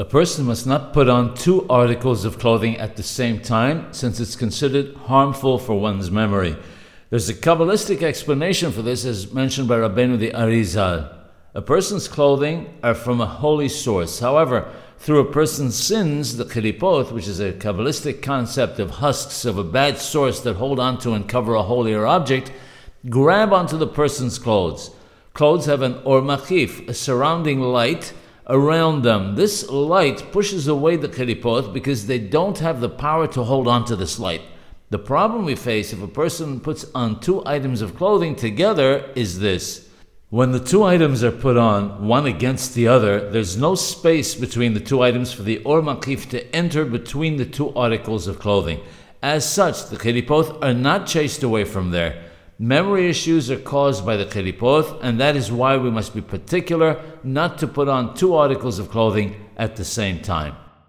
A person must not put on two articles of clothing at the same time, since it's considered harmful for one's memory. There's a Kabbalistic explanation for this, as mentioned by Rabbeinu the Arizal. A person's clothing are from a holy source. However, through a person's sins, the kelipoth, which is a Kabbalistic concept of husks of a bad source that hold onto and cover a holier object, grab onto the person's clothes. Clothes have an or makif, a surrounding light, around them. This light pushes away the kelipoth because they don't have the power to hold on to this light. The problem we face if a person puts on two items of clothing together is this. When the two items are put on, one against the other, there's no space between the two items for the or makif to enter between the two articles of clothing. As such, the kelipoth are not chased away from there. Memory issues are caused by the kelipoth, and that is why we must be particular not to put on two articles of clothing at the same time.